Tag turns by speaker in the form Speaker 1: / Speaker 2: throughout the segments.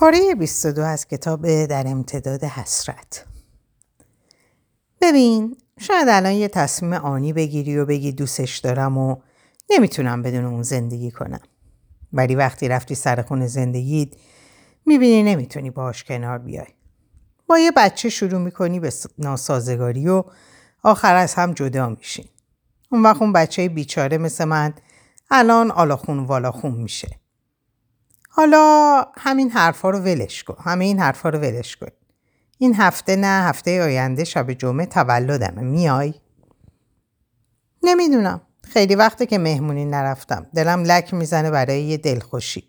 Speaker 1: پاره 22 از کتاب در امتداد حسرت. ببین شاید الان یه تصمیم آنی بگیری و بگی دوستش دارم و نمی‌تونم بدون اون زندگی کنم. ولی وقتی رفتی سر خونه زندگیت می‌بینی نمی‌تونی باش کنار بیای. با یه بچه شروع می‌کنی به ناسازگاری و آخر از هم جدا میشین اون وقت اون بچه بیچاره مثل من الان آلاخون والاخون میشه. حالا همین حرفا رو ولش کن. همه این حرفا رو ولش کن. این هفته نه هفته آینده شب جمعه تولدمه. میای؟ نمی‌دونم. خیلی وقته که مهمونی نرفتم. دلم لک می‌زنه برای یه دلخوشی.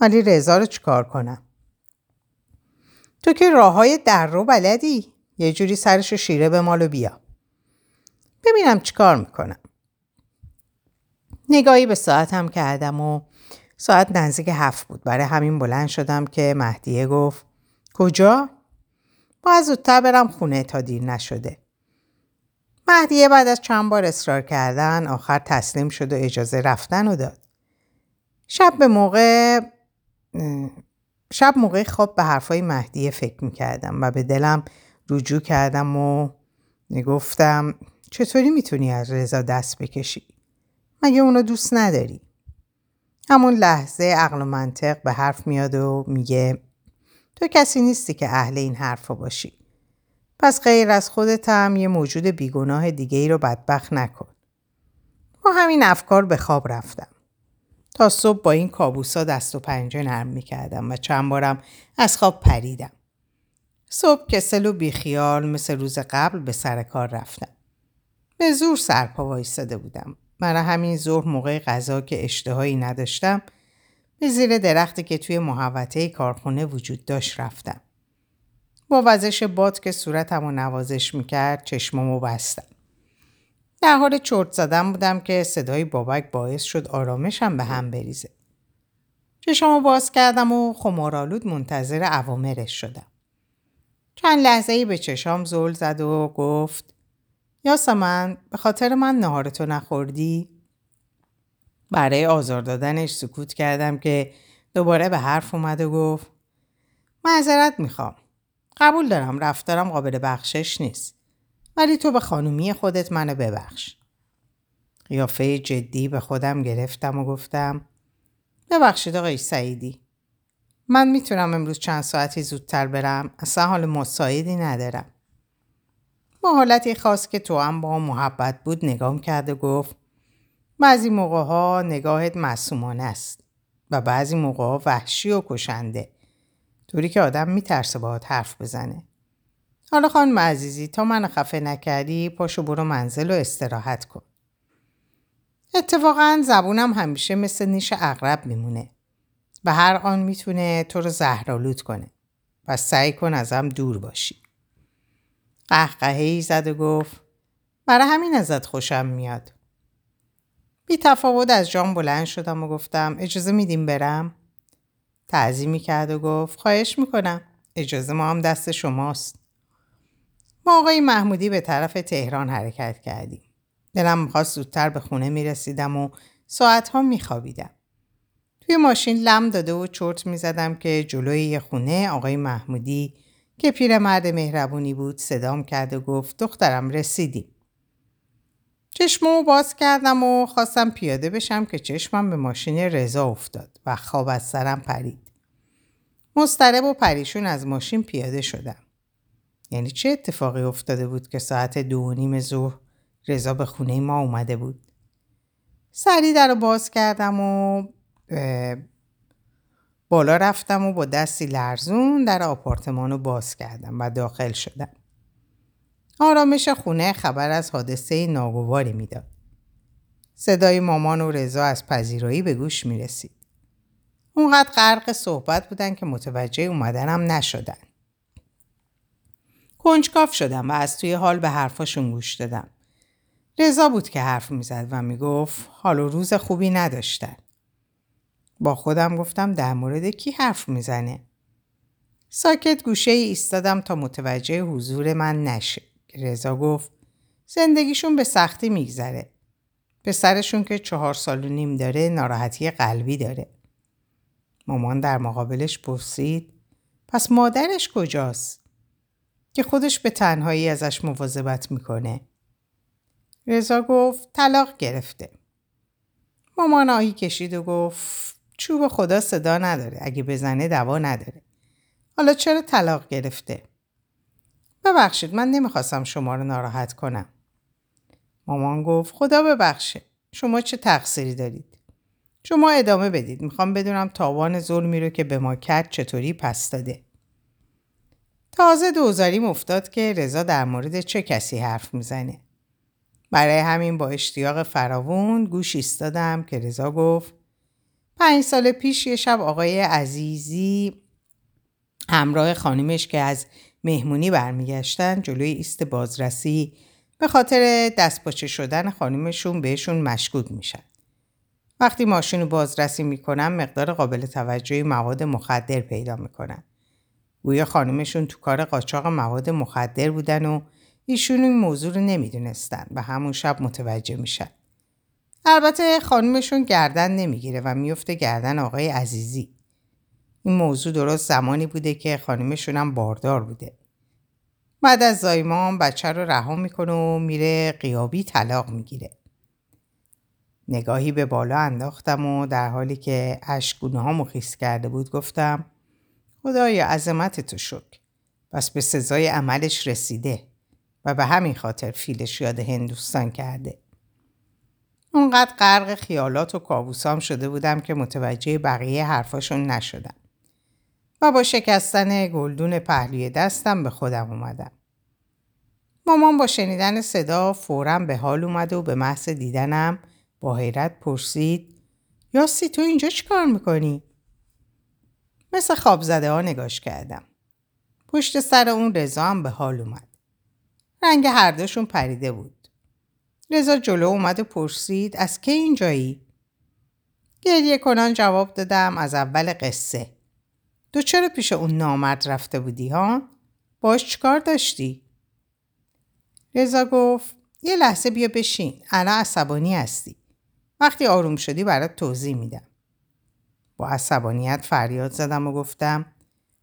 Speaker 1: ولی رضا رو چیکار کنم؟ تو که راه های در رو بلدی؟ یه جوری سرش شیره به مالو بیا. ببینم چیکار می‌کنم. نگاهی به ساعتم کردم و ساعت نزدیک هفت بود برای همین بلند شدم که مهدیه گفت کجا؟ باید زودتر برم خونه تا دیر نشده. مهدیه بعد از چند بار اصرار کردن آخر تسلیم شد و اجازه رفتن رو داد. شب به موقع شب موقع خواب به حرفای مهدیه فکر می‌کردم و به دلم رجوع کردم و گفتم چطوری می‌تونی از رضا دست بکشی؟ مگه اونو دوست نداری؟ همون لحظه عقل و منطق به حرف میاد و میگه تو کسی نیستی که اهل این حرفا باشی. پس غیر از خودت هم یه موجود بیگناه دیگه ای رو بدبخت نکن. با همین افکار به خواب رفتم. تا صبح با این کابوسا دست و پنجه نرم می‌کردم و چند بارم از خواب پریدم. صبح کسل و بیخیال مثل روز قبل به سر کار رفتم. به زور سرپا وایستاده بودم. برای همین ظهر موقع غذا که اشتهایی نداشتم به زیر درختی که توی محوطه کارخونه وجود داشت رفتم. با وزش باد که صورتم و نوازش می‌کرد چشمامو بستم. در حال چرت زدم بودم که صدای بابک باعث شد آرامشم به هم بریزه. چشمامو باز کردم و خمارالود منتظر عوامرش شدم. چند لحظه ای به چشام زل زد و گفت یاسمن به خاطر من نهارتو نخوردی؟ برای آزار دادنش سکوت کردم که دوباره به حرف اومد و گفت معذرت می‌خوام. قبول دارم رفتارم قابل بخشش نیست. ولی تو به خانومی خودت منو ببخش. قیافه جدی به خودم گرفتم و گفتم ببخشید آقای سعیدی. من می‌تونم امروز چند ساعتی زودتر برم. اصلا حال مساعدی ندارم. با حالتی خاص که تو هم با محبت بود نگام کرد و گفت بعضی موقع ها نگاهت معصومانه است و بعضی موقع ها وحشی و کشنده. طوری که آدم میترسه باهات حرف بزنه. حالا خانم عزیزی تا من خفه نکردی پاشو برو منزل و استراحت کن. اتفاقا زبونم همیشه مثل نیش اغرب میمونه و هر آن می‌تونه تو رو زهرالود کنه و سعی کن ازم دور باشی. قهقهی زد و گفت برای همین ازت خوشم میاد. بی تفاوت از جام بلند شدم و گفتم اجازه میدیم برم؟ تعظیمی کرد و گفت خواهش می‌کنم. اجازه ما هم دست شماست. ما آقای محمودی به طرف تهران حرکت کردیم. دلم می‌خواست زودتر به خونه می‌رسیدم و ساعتها میخوابیدم. توی ماشین لم داده و چرت می‌زدم که جلوی یه خونه آقای محمودی که پیرمرد مهربونی بود صدام کرد و گفت دخترم رسیدیم. چشممو باز کردم و خواستم پیاده بشم که چشمم به ماشین رضا افتاد و خواب از سرم پرید. مسترب و پریشون از ماشین پیاده شدم. یعنی چه اتفاقی افتاده بود که ساعت دو و نیم ظهر رضا به خونه ما اومده بود؟ سری در رو باز کردم و بالا رفتم و با دستی لرزون در آپارتمان رو باز کردم و داخل شدم. آرامش خونه خبر از حادثه ناگواری می‌داد. صدای مامان و رضا از پذیرایی به گوش می رسید. اونقدر غرق صحبت بودن که متوجه اومدنم نشدن. کنجکاف شدم و از توی حال به حرفاشون گوش دادم. رضا بود که حرف می‌زد و می‌گفت حال و روز خوبی نداشتن. با خودم گفتم در مورد کی حرف می‌زنه؟ ساکت گوشه ای ایستادم تا متوجه حضور من نشه. رضا گفت زندگیشون به سختی میگذره. پسرشون که چهار سال و نیم داره ناراحتی قلبی داره. مامان در مقابلش پرسید پس مادرش کجاست؟ که خودش به تنهایی ازش مواظبت می‌کنه. رضا گفت طلاق گرفته. مامان آهی کشید و گفت چوب خدا صدا نداره. اگه بزنه دوا نداره. حالا چرا طلاق گرفته؟ ببخشید من نمی‌خواستم شما رو ناراحت کنم. مامان گفت خدا ببخشه. شما چه تقصیری دارید؟ شما ادامه بدید. می‌خوام بدونم تاوان ظلمی رو که به ما کرد چطوری پس داده. تازه دوزاریم افتاد که رضا در مورد چه کسی حرف می‌زنه. برای همین با اشتیاق فراوون گوش ایستادم که رضا گفت پنج سال پیش یه شب آقای عزیزی همراه خانمش که از مهمونی برمیگشتن جلوی ایست بازرسی به خاطر دستپاچه شدن خانمشون بهشون مشکوک میشن. وقتی ماشین رو بازرسی می‌کنن مقدار قابل توجهی مواد مخدر پیدا می‌کنن. گویا خانمشون تو کار قاچاق مواد مخدر بودن و ایشون این موضوع رو نمی‌دونستن و همون شب متوجه میشن. البته خانمشون گردن نمی‌گیره و میفته گردن آقای عزیزی. این موضوع درست زمانی بوده که خانمشون هم باردار بوده. بعد از زایمان بچه رو رها می‌کنه و میره قیابی طلاق می‌گیره. نگاهی به بالا انداختم و در حالی که اشکونه ها مخیس کرده بود گفتم خدایا عظمت تو شک. پس به سزای عملش رسیده و به همین خاطر فیلش یاد هندوستان کرده. اونقدر غرق خیالات و کابوسام شده بودم که متوجه بقیه حرفاشون نشدم. و با شکستن گلدون پهلوی دستم به خودم اومدم. مامان با شنیدن صدا فورا به حال اومد و به محض دیدنم با حیرت پرسید یاسی تو اینجا چیکار می‌کنی؟ مثل خواب زده ها نگاش کردم. پشت سر اون رضا هم به حال اومد. رنگ هر دوشون پریده بود. رضا جلو اومد و پرسید از کی اینجایی؟ گریه کنان جواب دادم از اول قصه. تو چرا پیش اون نامرد رفته بودی ها؟ باش چیکار داشتی؟ رضا گفت یه لحظه بیا بشین. الان عصبانی هستی. وقتی آروم شدی برات توضیح میدم. با عصبانیت فریاد زدم و گفتم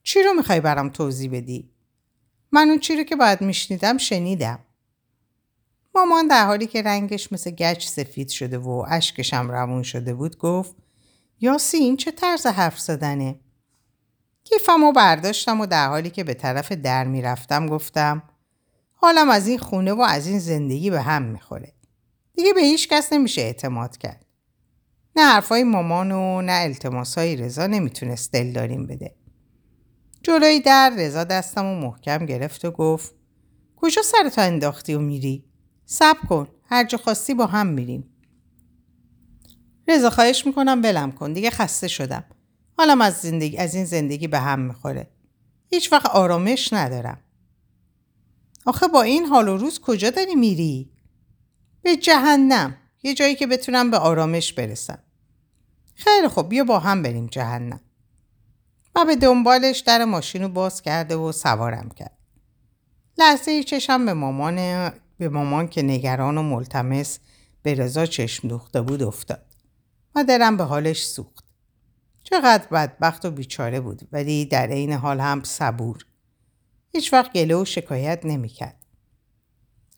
Speaker 1: چی رو می‌خوای برام توضیح بدی؟ من اون چی رو که باید میشنیدم شنیدم. مامان در حالی که رنگش مثل گچ سفید شده و اشکشم روون شده بود گفت یاسی این چه طرز حرف زدنه؟ کیفم و برداشتم و در حالی که به طرف در می‌رفتم گفتم حالم از این خونه و از این زندگی به هم می‌خوره. دیگه به هیچ کس نمیشه اعتماد کرد. نه حرفای مامان و نه التماسای رضا نمی‌تونست دلداریم بده. جلوی در رضا دستم و محکم گرفت و گفت کجا سرتا انداختی و میری؟ سب کن هر جا خواستی با هم میریم. رضا خواهش می‌کنم بلم کن دیگه خسته شدم. حالم از, زندگی از این زندگی به هم می‌خوره. هیچ وقت آرامش ندارم. آخه با این حال و روز کجا داری میری؟ به جهنم. یه جایی که بتونم به آرامش برسم. خیلی خوب بیا با هم بریم جهنم. و به دنبالش در ماشین رو باز کرده و سوارم کرد. لحظه ای چشم به مامان, به مامان که نگران و ملتمس به رضا چشم دوخته بود افتاد. و درم به حالش سوخت. چقدر بدبخت و بیچاره بود ولی در عین حال هم صبور. هیچ وقت گله و شکایت نمی‌کرد.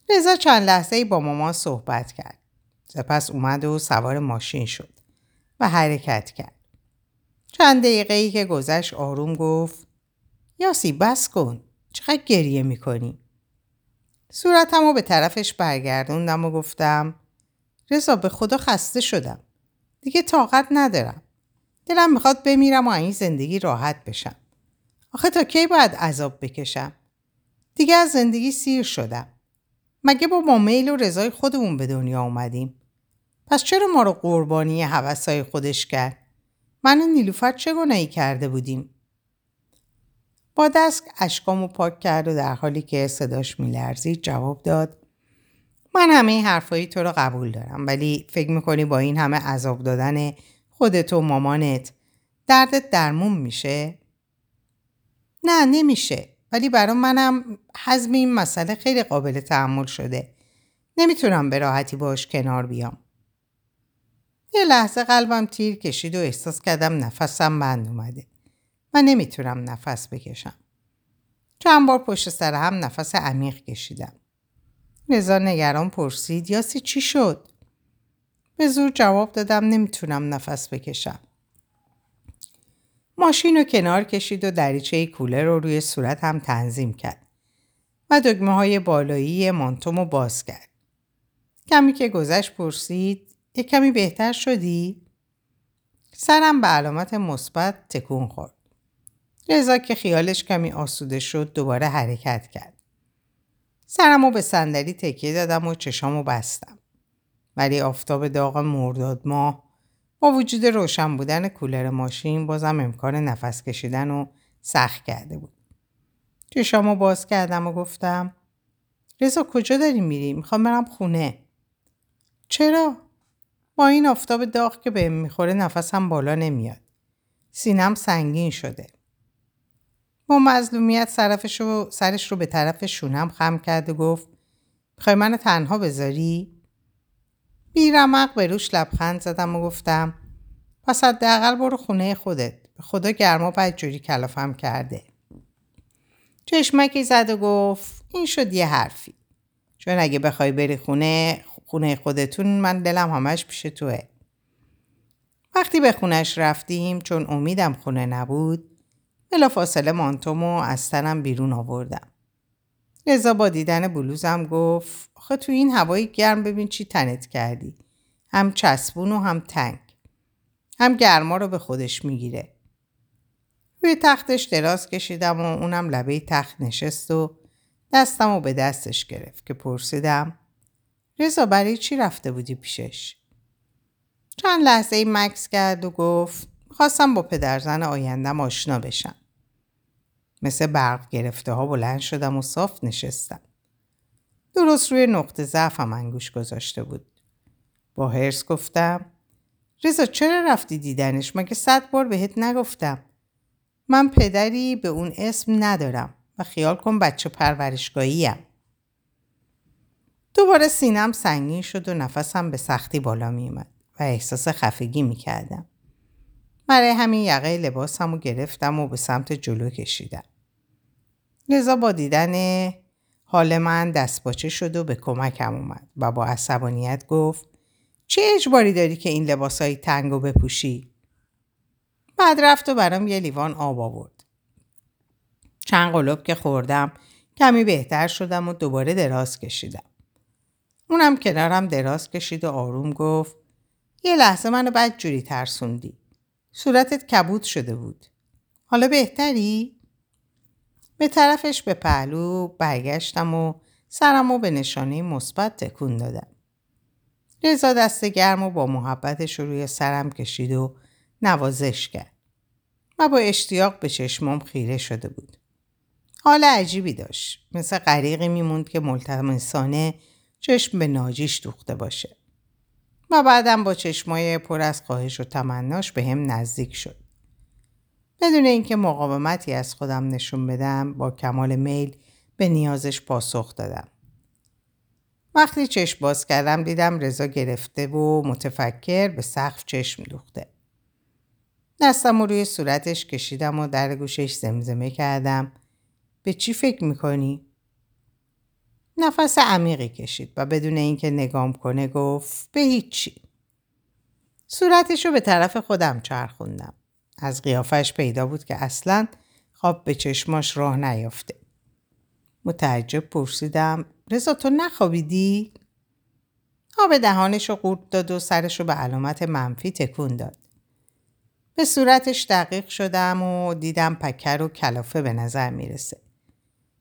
Speaker 1: رضا چند لحظه ای با مامان صحبت کرد. سپس اومد و سوار ماشین شد و حرکت کرد. چند دقیقه ای که گذشت آروم گفت یاسی بس کن. چقدر گریه می‌کنی؟ صورتم رو به طرفش برگردوندم و گفتم رضا به خدا خسته شدم. دیگه طاقت ندارم. دلم می‌خواد بمیرم و این زندگی راحت بشم. آخه تا کی باید عذاب بکشم؟ دیگه از زندگی سیر شدم. مگه با ما میل و رضای خودمون به دنیا اومدیم؟ پس چرا ما رو قربانی حوثای خودش کرد؟ من و نیلوفر چه گناهی کرده بودیم؟ با دست اشکامو پاک کرد و در حالی که صداش میلرزید جواب داد من همه این حرفایی تو رو قبول دارم ولی فکر می‌کنی با این همه عذاب دادن خودت و مامانت دردت درمون میشه؟ نه نمیشه ولی برای منم حزم این مسئله خیلی قابل تحمل شده. نمی‌تونم به راحتی باش کنار بیام. یه لحظه قلبم تیر کشید و احساس کردم نفسم بند اومده. و نمی‌تونم نفس بکشم. چند بار پشت سر هم نفس عمیق کشیدم. رضا نگران پرسید یاسی چی شد؟ به زور جواب دادم نمی‌تونم نفس بکشم. ماشین رو کنار کشید و دریچه کولر رو روی صورت هم تنظیم کرد و دگمه های بالایی مانتوم رو باز کرد. کمی که گذشت پرسید یه کمی بهتر شدی؟ سرم به علامت مثبت تکون خورد. رضا که خیالش کمی آسوده شد دوباره حرکت کرد. سرمو به صندلی تکیه دادم و چشامو بستم. ولی آفتاب داغ مرداد ماه با وجود روشن بودن کولر ماشین بازم امکان نفس کشیدن رو سخت کرده بود. چشامو باز کردم و گفتم رضا کجا داری میری؟ می‌خوام برم خونه. چرا؟ با این آفتاب داغ که بهم می‌خوره نفسم بالا نمیاد. سینم سنگین شده. با مظلومیت سرفش رو سرش رو به طرف شونم خم کرد و گفت می‌خوای منو تنها بذاری؟ بیرمق به روش لبخند زدم و گفتم پس حداقل برو خونه خودت. به خدا گرما باید جوری کلافم کرده. چشمکی زد و گفت این شد یه حرفی. چون اگه بخوای بری خونه خونه خودتون من دلم همش پیش توه. وقتی به خونش رفتیم چون امیدم خونه نبود بلا فاصله مانتومو از تنم بیرون آوردم رضا با دیدن بلوزم گفت آخه تو این هوای گرم ببین چی تنت کردی هم چسبون و هم تنگ هم گرما رو به خودش می‌گیره روی تختش دراز کشیدم و اونم لبه تخت نشست و دستم رو به دستش گرفت که پرسیدم رضا برای چی رفته بودی پیشش؟ چند لحظه ای مکس کرد و گفت خواستم با پدرزن آیندم آشنا بشم. مثل برق گرفته ها بلند شدم و صاف نشستم. درست روی نقطه ضعفم انگوش گذاشته بود. با هرس گفتم رضا چرا رفتی دیدنش؟ مگه صد بار بهت نگفتم. من پدری به اون اسم ندارم و خیال کن بچه پرورشگاهیم. دوباره سینم سنگین شد و نفسم به سختی بالا میومد و احساس خفگی می‌کردم برای همین یقه لباسم رو گرفتم و به سمت جلو کشیدم. لذا با دیدن حال من دستپاچه شد و به کمکم اومد و با عصبانیت گفت چه اجباری داری که این لباسایی تنگ و بپوشی؟ بعد رفت و برام یه لیوان آب آورد. چند قلوب که خوردم کمی بهتر شدم و دوباره دراز کشیدم. اونم کنارم دراز کشید و آروم گفت یه لحظه منو بد جوری ترسوندی. صورتت کبود شده بود. حالا بهتری؟ به طرفش به پهلو برگشتم و سرم به نشانه مثبت تکون دادم. رضا دست گرم و با محبتش روی سرم کشید و نوازش کرد و با اشتیاق به چشمام خیره شده بود. حال عجیبی داشت. مثل غریقی میموند که ملتمسانه چشم به ناجیش دوخته باشه. و بعدم با چشمای پر از خواهش و تمناش به هم نزدیک شد. بدون اینکه مقاومتی از خودم نشون بدم با کمال میل به نیازش پاسخ دادم. وقتی چشم باز کردم دیدم رضا گرفته و متفکر به سقف چشم دوخته. دستم رو روی صورتش کشیدم و در گوشش زمزمه کردم به چی فکر می‌کنی؟ نفس عمیقی کشید و بدون اینکه نگام کنه گفت به هیچی. صورتش رو به طرف خودم چرخوندم. از قیافش پیدا بود که اصلا خواب به چشماش راه نیافته. متعجب پرسیدم رضا تو نخوابیدی؟ آب دهانش رو قورت داد و سرش رو به علامت منفی تکون داد. به صورتش دقیق شدم و دیدم پکر و کلافه به نظر می‌رسه.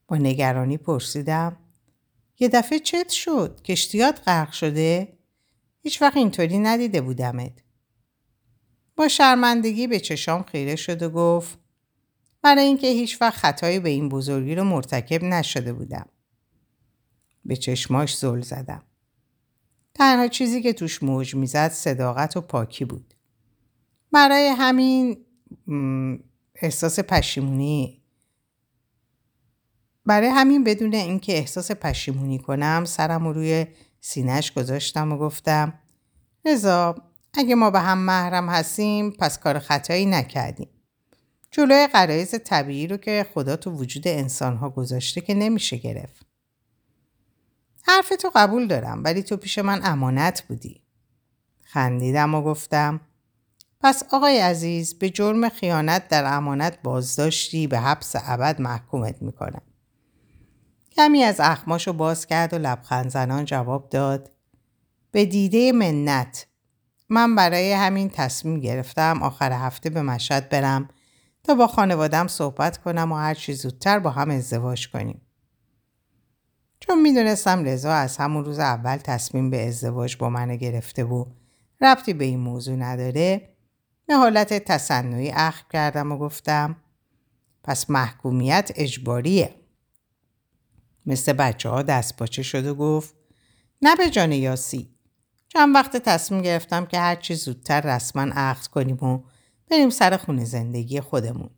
Speaker 1: با نگرانی پرسیدم یه دفعه چت شد؟ کشتیات غرق شده؟ هیچ وقت اینطوری ندیده بودمت. با شرمندگی به چشام خیره شد و گفت برای اینکه هیچ وقت خطایی به این بزرگی رو مرتکب نشده بودم. به چشماش زل زدم. تنها چیزی که توش موج می‌زد صداقت و پاکی بود. برای همین احساس پشیمونی برای همین بدون اینکه احساس پشیمونی کنم سرم رو روی سینهش گذاشتم و گفتم رضا اگه ما به هم محرم هستیم پس کار خطایی نکردیم. جلوی قرایز طبیعی رو که خدا تو وجود انسانها گذاشته که نمیشه گرفت. حرف تو قبول دارم ولی تو پیش من امانت بودی. خندیدم و گفتم پس آقای عزیز به جرم خیانت در امانت بازداشتی به حبس ابد محکومت می‌کنم. کمی از اخماشو باز کرد و لبخند زنان جواب داد به دیده منت من برای همین تصمیم گرفتم آخر هفته به مشهد برم تا با خانوادم صحبت کنم و هر چی زودتر با هم ازدواج کنیم. چون می‌دونستم رضا از همون روز اول تصمیم به ازدواج با من گرفته و ربطی به این موضوع نداره به حالت تصنعی اخم کردم و گفتم پس محکومیت اجباریه. مثل بچه ها دست پاچه شد و گفت نه به جان یاسی چند وقت تصمیم گرفتم که هرچی زودتر رسما عقد کنیم و بریم سر خونه زندگی خودمون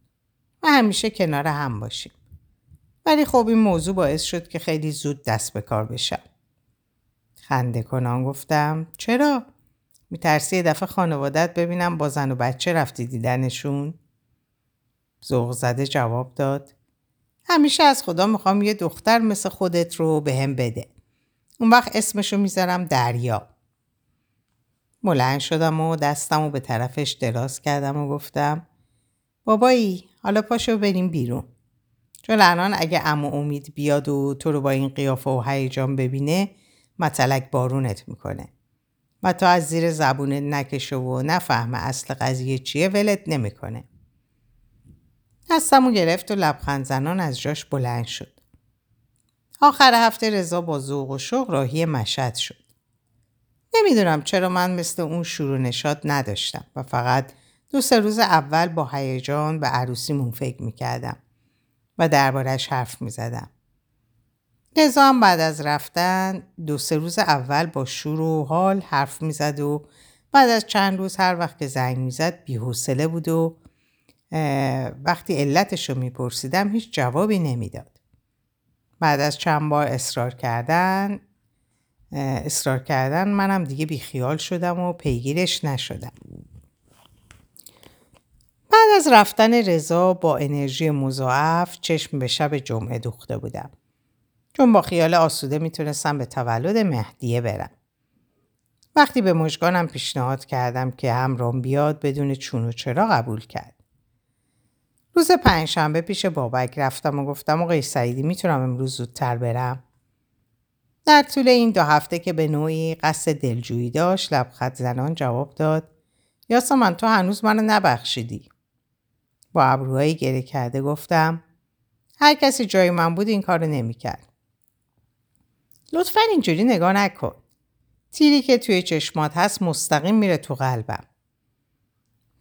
Speaker 1: و همیشه کنار هم باشیم. ولی خب این موضوع باعث شد که خیلی زود دست به کار بشم. خنده کنان گفتم چرا؟ میترسی دفعه خانوادت ببینم با زن و بچه رفتی دیدنشون؟ زوغ زده جواب داد همیشه از خدا می‌خوام یه دختر مثل خودت رو به هم بده. اون وقت اسمشو می‌ذارم دریا. بلند شدم و دستم و به طرفش دراز کردم و گفتم بابایی حالا پاشو بریم بیرون. چون الان اگه امو امید بیاد و تو رو با این قیافه و هیجان ببینه مطلق بارونت می‌کنه. و تا از زیر زبونت نکشه و نفهمه اصل قضیه چیه ولت نمی‌کنه. دستمو گرفت و لبخند زنان از جاش بلند شد. آخر هفته رضا با ذوق و شوق راهی مشهد شد. نمی‌دونم چرا من مثل اون شروع نشاد نداشتم و فقط دو سه روز اول با هیجان به عروسیمون فکر می‌کردم و دربارش حرف می‌زدم. هم بعد از رفتن دو سه روز اول با شور و حال حرف می‌زد و بعد از چند روز هر وقت که زنگ می‌زد بیحوصله بود و وقتی علتش رو میپرسیدم هیچ جوابی نمی‌داد. بعد از چند بار اصرار کردن اصرار کردن منم دیگه بیخیال شدم و پیگیرش نشدم. بعد از رفتن رضا با انرژی مضاعف چشم به شب جمعه دوخته بودم. چون با خیال آسوده می‌تونستم به تولد مهدیه برم. وقتی به مشگانم پیشنهاد کردم که همرام بیاد بدون چون و چرا قبول کرد. روز پنجشنبه پیش بابک رفتم و گفتم آقای سعیدی می‌تونم امروز زودتر برم. در طول این دو هفته که به نوعی قصد دلجویی داشت لبخط زنان جواب داد یاسمن تو هنوز منو نبخشیدی. با ابروهایی گره کرده گفتم هر کسی جای من بود این کارو نمی‌کرد. لطفا اینجوری نگاه نکن. تیری که توی چشمات هست مستقیم میره تو قلبم.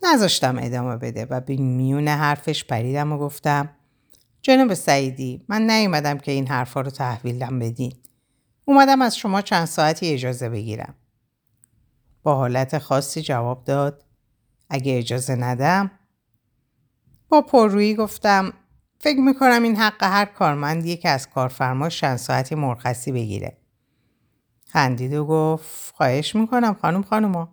Speaker 1: نذاشتم ادامه بده و به میون حرفش پریدم و گفتم جناب سعیدی من نیومدم که این حرفا رو تحویلم بدین. اومدم از شما چند ساعتی اجازه بگیرم. با حالت خاصی جواب داد اگه اجازه ندم با پررویی گفتم فکر می‌کنم این حق هر کارمندیه که از کارفرما چند ساعتی مرخصی بگیره. خندید و گفت خواهش می‌کنم خانم خانوما.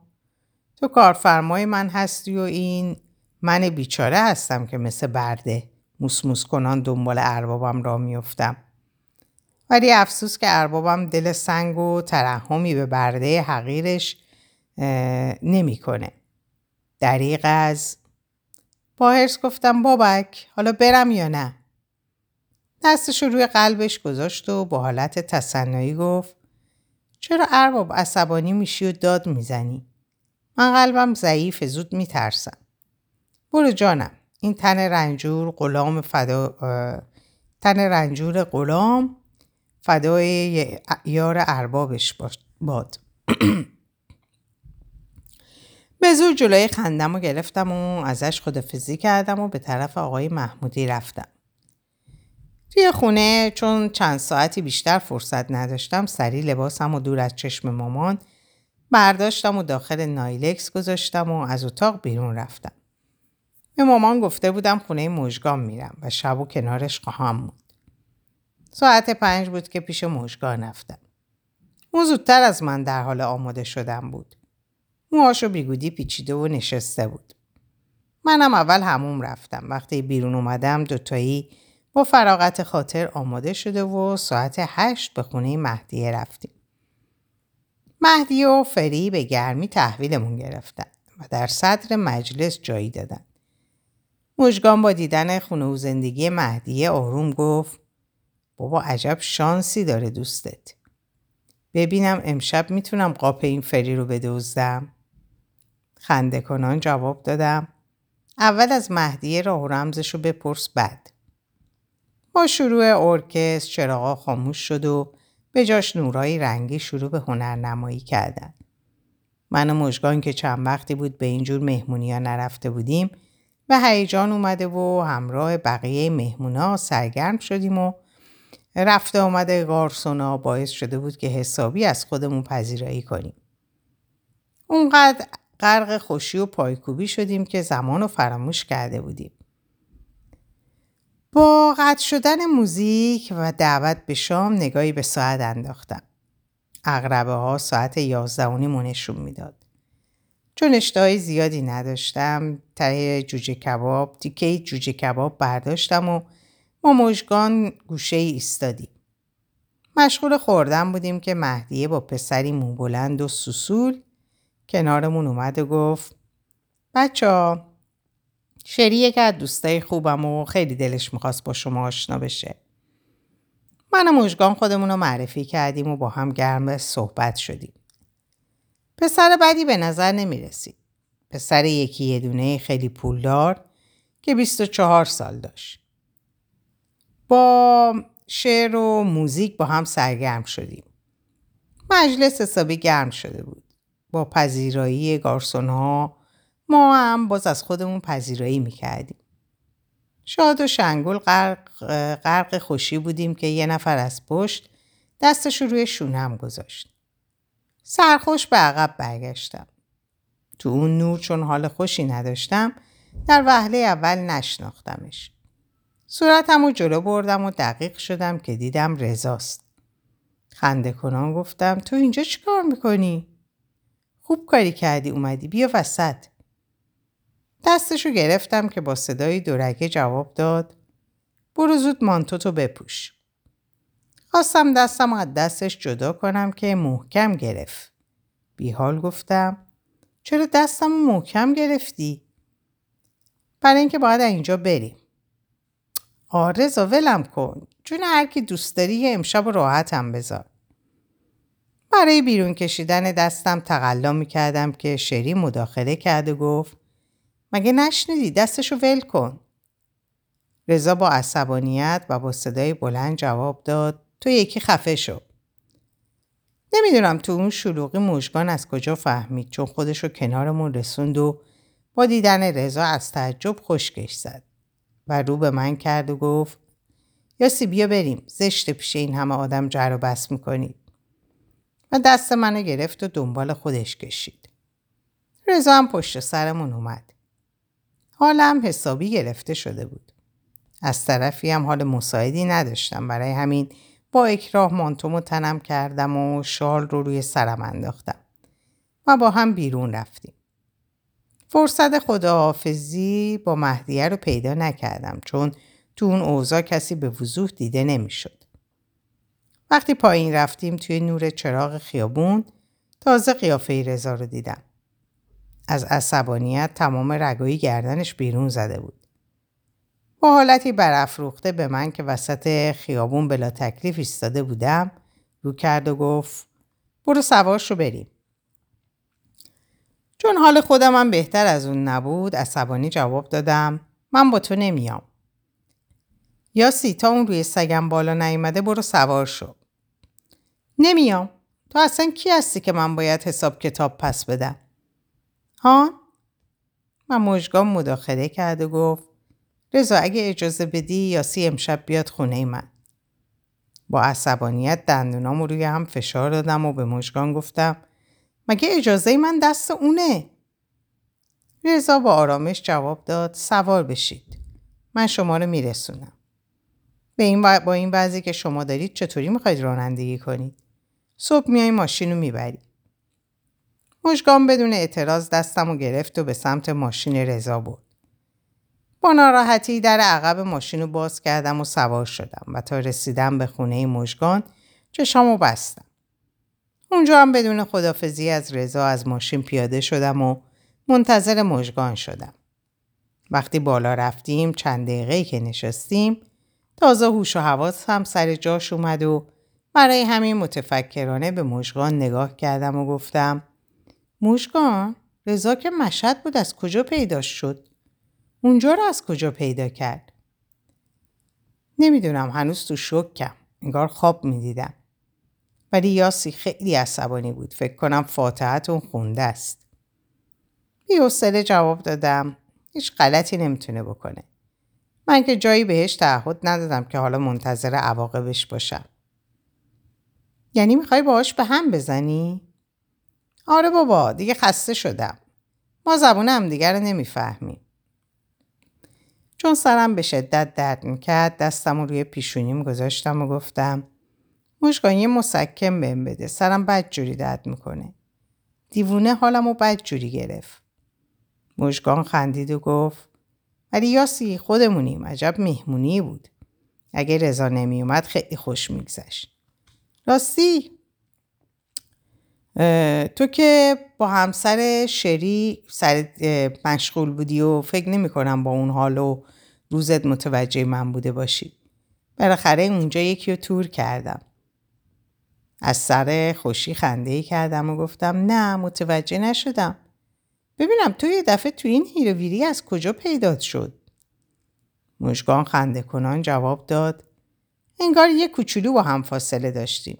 Speaker 1: تو کارفرمای من هستی و این من بیچاره هستم که مثل برده موسموس کنان دنبال اربابم را میفتم. ولی افسوس که اربابم دل سنگ و ترحمی به برده حقیرش نمی‌کنه. دریق از با هرس گفتم بابک حالا برم یا نه؟ دستش روی قلبش گذاشت و با حالت تصنعی گفت چرا ارباب عصبانی میشی و داد می‌زنی؟ من قلبم ضعیف زود میترسم. برو جانم. این تن رنجور غلام فدا تن رنجور غلام فدای یار اربابش باد به زور جلوی خندم و گرفتم و ازش خدافزی کردم و به طرف آقای محمودی رفتم. توی خونه چون چند ساعتی بیشتر فرصت نداشتم سری لباسم و دور از چشم مامان برداشتم و داخل نایلکس گذاشتم و از اتاق بیرون رفتم. به مامان گفته بودم خونه مژگان میرم و شب و کنارش خواهم بود. ساعت پنج بود که پیش مژگان رفتم. اون زودتر از من در حال آماده شدم بود. موهاشو بیگودی پیچیده و نشسته بود. منم اول هموم رفتم وقتی بیرون اومدم دوتایی با فراغت خاطر آماده شده و ساعت هشت به خونه مهدیه رفتیم. مهدیه و فری به گرمی تحویلمون گرفتن و در صدر مجلس جایی دادن. مژگان با دیدن خونه و زندگی مهدیه آروم گفت بابا عجب شانسی داره دوستت. ببینم امشب می‌تونم قاپ این فری رو بدوزدم. خنده کنان جواب دادم اول از مهدیه راه و رمزش رو بپرس بعد. با شروع ارکست چراغا خاموش شد و به جاش نورای رنگی شروع به هنرنمایی کردن. من و مژگان که چند وقتی بود به اینجور مهمونی ها نرفته بودیم به هیجان اومده و همراه بقیه مهمونا سرگرم شدیم و رفته آمده گارسونا باعث شده بود که حسابی از خودمون پذیرایی کنیم. اونقدر غرق خوشی و پایکوبی شدیم که زمان رو فراموش کرده بودیم. با قطع شدن موزیک و دعوت به شام نگاهی به ساعت انداختم. اغربه ها ساعت یازده نشون می‌داد. چون اشتهای زیادی نداشتم ته جوجه کباب تیکه جوجه کباب برداشتم و ما مژگان گوشه ای ایستادیم. مشغول خوردن بودیم که مهدیه با پسری موبلند و سوسول کنارمون اومد و گفت بچه ها شری یکی از دوستای خوبم و خیلی دلش می‌خواست با شما آشنا بشه. من و مژگان خودمون رو معرفی کردیم و با هم گرم صحبت شدیم. پسر بدی به نظر نمی رسید. پسر یکی یه دونه خیلی پولدار که 24 سال داشت. با شعر و موزیک با هم سرگرم شدیم. مجلس حسابی گرم شده بود. با پذیرایی گارسون ها ما هم باز از خودمون پذیرایی می‌کردیم. شاد و شنگل غرق, غرق خوشی بودیم که یه نفر از پشت دستش روی شونم گذاشت. سرخوش به عقب برگشتم. تو اون نور چون حال خوشی نداشتم در وهله اول نشناختمش. صورتم رو جلو بردم و دقیق شدم که دیدم رزاست. خنده کنان گفتم تو اینجا چیکار می‌کنی؟ خوب کاری کردی اومدی بیا وسط. دستشو گرفتم که با صدای دورگه جواب داد برو زود مانتوتو بپوش. خواستم دستم از دستش جدا کنم که محکم گرفت. بیحال گفتم چرا دستم محکم گرفتی؟ برای اینکه باید اینجا بریم. آره ولم کن. جون هر کی دوست داری امشب راحتم بذار. برای بیرون کشیدن دستم تقلا می‌کردم که شری مداخله کرد و گفت مگه نشنیدی دستشو ول کن. رضا با عصبانیت و با صدای بلند جواب داد تو یکی خفه شو. نمی‌دونم تو اون شلوغی مژگان از کجا فهمید چون خودشو کنارمون رسوند و با دیدن رضا از تعجب خشکش زد و رو به من کرد و گفت یاسی بیا بریم زشت پیش این همه آدم جر و بس می‌کنید و دست منو گرفت و دنبال خودش کشید. رضا هم پشت سرمون اومد. حالم حسابی گرفته شده بود. از طرفی هم حال مساعدی نداشتم برای همین با اکراه مانتومو تنم کردم و شال رو روی سرم انداختم و با هم بیرون رفتیم. فرصت خداحافظی با مهدیه رو پیدا نکردم چون تو اون اوضاع کسی به وضوح دیده نمی‌شد. وقتی پایین رفتیم توی نور چراغ خیابون تازه قیافه رضا رو دیدم. از عصبانیت تمام رگایی گردنش بیرون زده بود. با حالتی برافروخته به من که وسط خیابون بلا تکلیف ایستاده بودم رو کرد و گفت برو سوارش رو بریم. چون حال خودم هم بهتر از اون نبود عصبانی جواب دادم من با تو نمیام. یاسی تا اون روی سگم بالا نیامده برو سوار شو. نمیام. تو اصلا کی هستی که من باید حساب کتاب پس بدم؟ ها؟ من مژگان مداخله کرد و گفت رضا اگه اجازه بدی یاسی امشب بیاد خونه من. با عصبانیت دندونامو روی هم فشار دادم و به مژگان گفتم مگه اجازه من دست اونه؟ رضا با آرامش جواب داد سوار بشید. من شما رو میرسونم. به این با این وضعی که شما دارید چطوری می‌خواید رانندگی کنید؟ صبح میای ماشین رو می‌بری. مشگان بدون اعتراض دستم و گرفت و به سمت ماشین رضا برد. با ناراحتی در عقب ماشین رو باز کردم و سوار شدم و تا رسیدم به خونه مژگان چشامو بستم. اونجا هم بدون خدافزی از رضا از ماشین پیاده شدم و منتظر مژگان شدم. وقتی بالا رفتیم چند دقیقه که نشستیم تازه هوش و حواس هم سر جاش اومد و برای همین متفکرانه به مژگان نگاه کردم و گفتم مژگان رضا که مشهد بود از کجا پیدا شد؟ اونجا رو از کجا پیدا کرد؟ نمی‌دونم هنوز تو شکم. انگار خواب می‌دیدم. ولی یاسی خیلی عصبانی بود. فکر کنم فاتحتون خونده است. بی جواب دادم. هیچ غلطی نمی‌تونه بکنه. من که جایی بهش تعهد ندادم که حالا منتظر عواقبش باشم. یعنی می‌خوای باهاش به هم بزنی؟ آره بابا دیگه خسته شدم. ما زبون هم دیگر رو نمی‌فهمیم. چون سرم به شدت درد می‌کرد دستم رو روی پیشونیم گذاشتم و گفتم مشکان یه مسکم بهم بده سرم بد جوری درد می‌کنه. دیوونه حالم رو بد جوری گرفت. مشگان خندید و گفت ولی یاسی خودمونیم عجب مهمونی بود. اگه رضا نمیومد خیلی خوش میگذشت. راستی تو که با همسر شری سر مشغول بودی و فکر نمی کنم با اون حال و روزت متوجه من بوده باشی. بالاخره اونجا یکی رو تور کردم. از سر خوشی خنده کردم و گفتم نه متوجه نشدم. ببینم تو یه دفعه تو این هیرویری از کجا پیدات شد؟ مشگان خنده کنان جواب داد انگار یه کوچولو با هم فاصله داشتیم.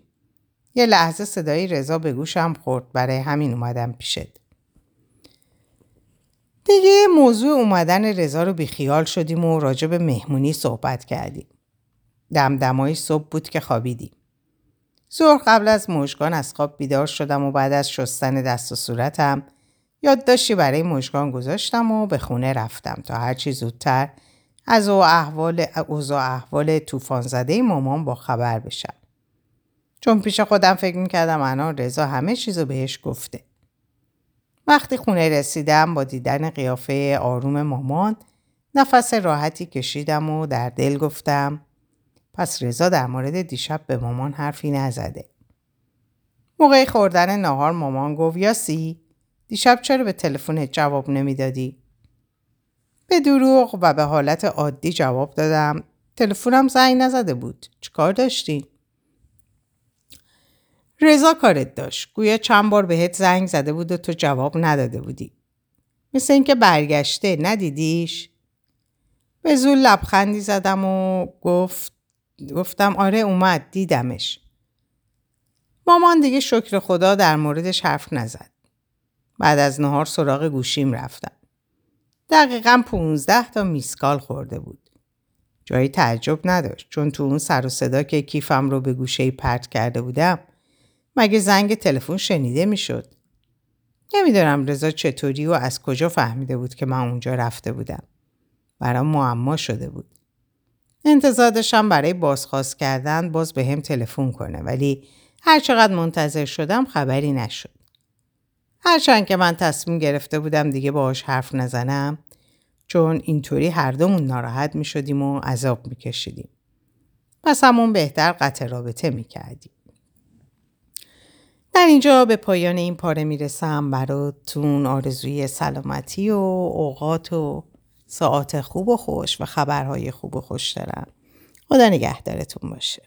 Speaker 1: یه لحظه صدای رضا به گوشم خورد برای همین اومدم پیشت. دیگه موضوع اومدن رضا رو بیخیال شدیم و راجع به مهمونی صحبت کردیم. دمدمای صبح بود که خوابیدیم. زور قبل از مژگان از خواب بیدار شدم و بعد از شستن دست و صورتم یادداشتی برای مژگان گذاشتم و به خونه رفتم تا هرچی زودتر از او احوال اوضاع احوال طوفان زده مامان با خبر بشم. چون پیش خودم فکر می‌کردم الان رضا همه چیزو بهش گفته. وقتی خونه رسیدم با دیدن قیافه آروم مامان نفس راحتی کشیدم و در دل گفتم پس رضا در مورد دیشب به مامان حرفی نزده. موقع خوردن نهار مامان گفت یاسی دیشب چرا به تلفن جواب نمی‌دادی؟ به دروغ و به حالت عادی جواب دادم تلفنم زنگ نزده بود چیکار داشتی؟ رضا کارت داشت گویا چند بار بهت زنگ زده بود و تو جواب نداده بودی مثل اینکه برگشته ندیدیش به زول لبخندی زدم و گفت گفتم آره اومد دیدمش. مامان دیگه شکر خدا در موردش حرف نزد. بعد از نهار سراغ گوشیم رفتم. دقیقا پونزده تا میسکال خورده بود. جایی تعجب نداشت چون تو اون سر و صدا که کیفم رو به گوشه پرت کرده بودم مگه زنگ تلفن شنیده می‌شد؟ نمی‌دونم رضا چطوری و از کجا فهمیده بود که من اونجا رفته بودم. برام معما شده بود. انتظار داشتم برای بازخواست کردن باز به هم تلفن کنه ولی هر چقدر منتظر شدم خبری نشد هرچند که من تصمیم گرفته بودم دیگه باهاش حرف نزنم چون اینطوری هر دومون ناراحت می شدیم و عذاب می کشیدیم. پس همون بهتر قطع رابطه می کردیم. در اینجا به پایان این پاره می‌رسم براتون آرزوی سلامتی و اوقات و ساعت خوب و خوش و خبرهای خوب و خوش دارم. خدا نگهدارتون باشه.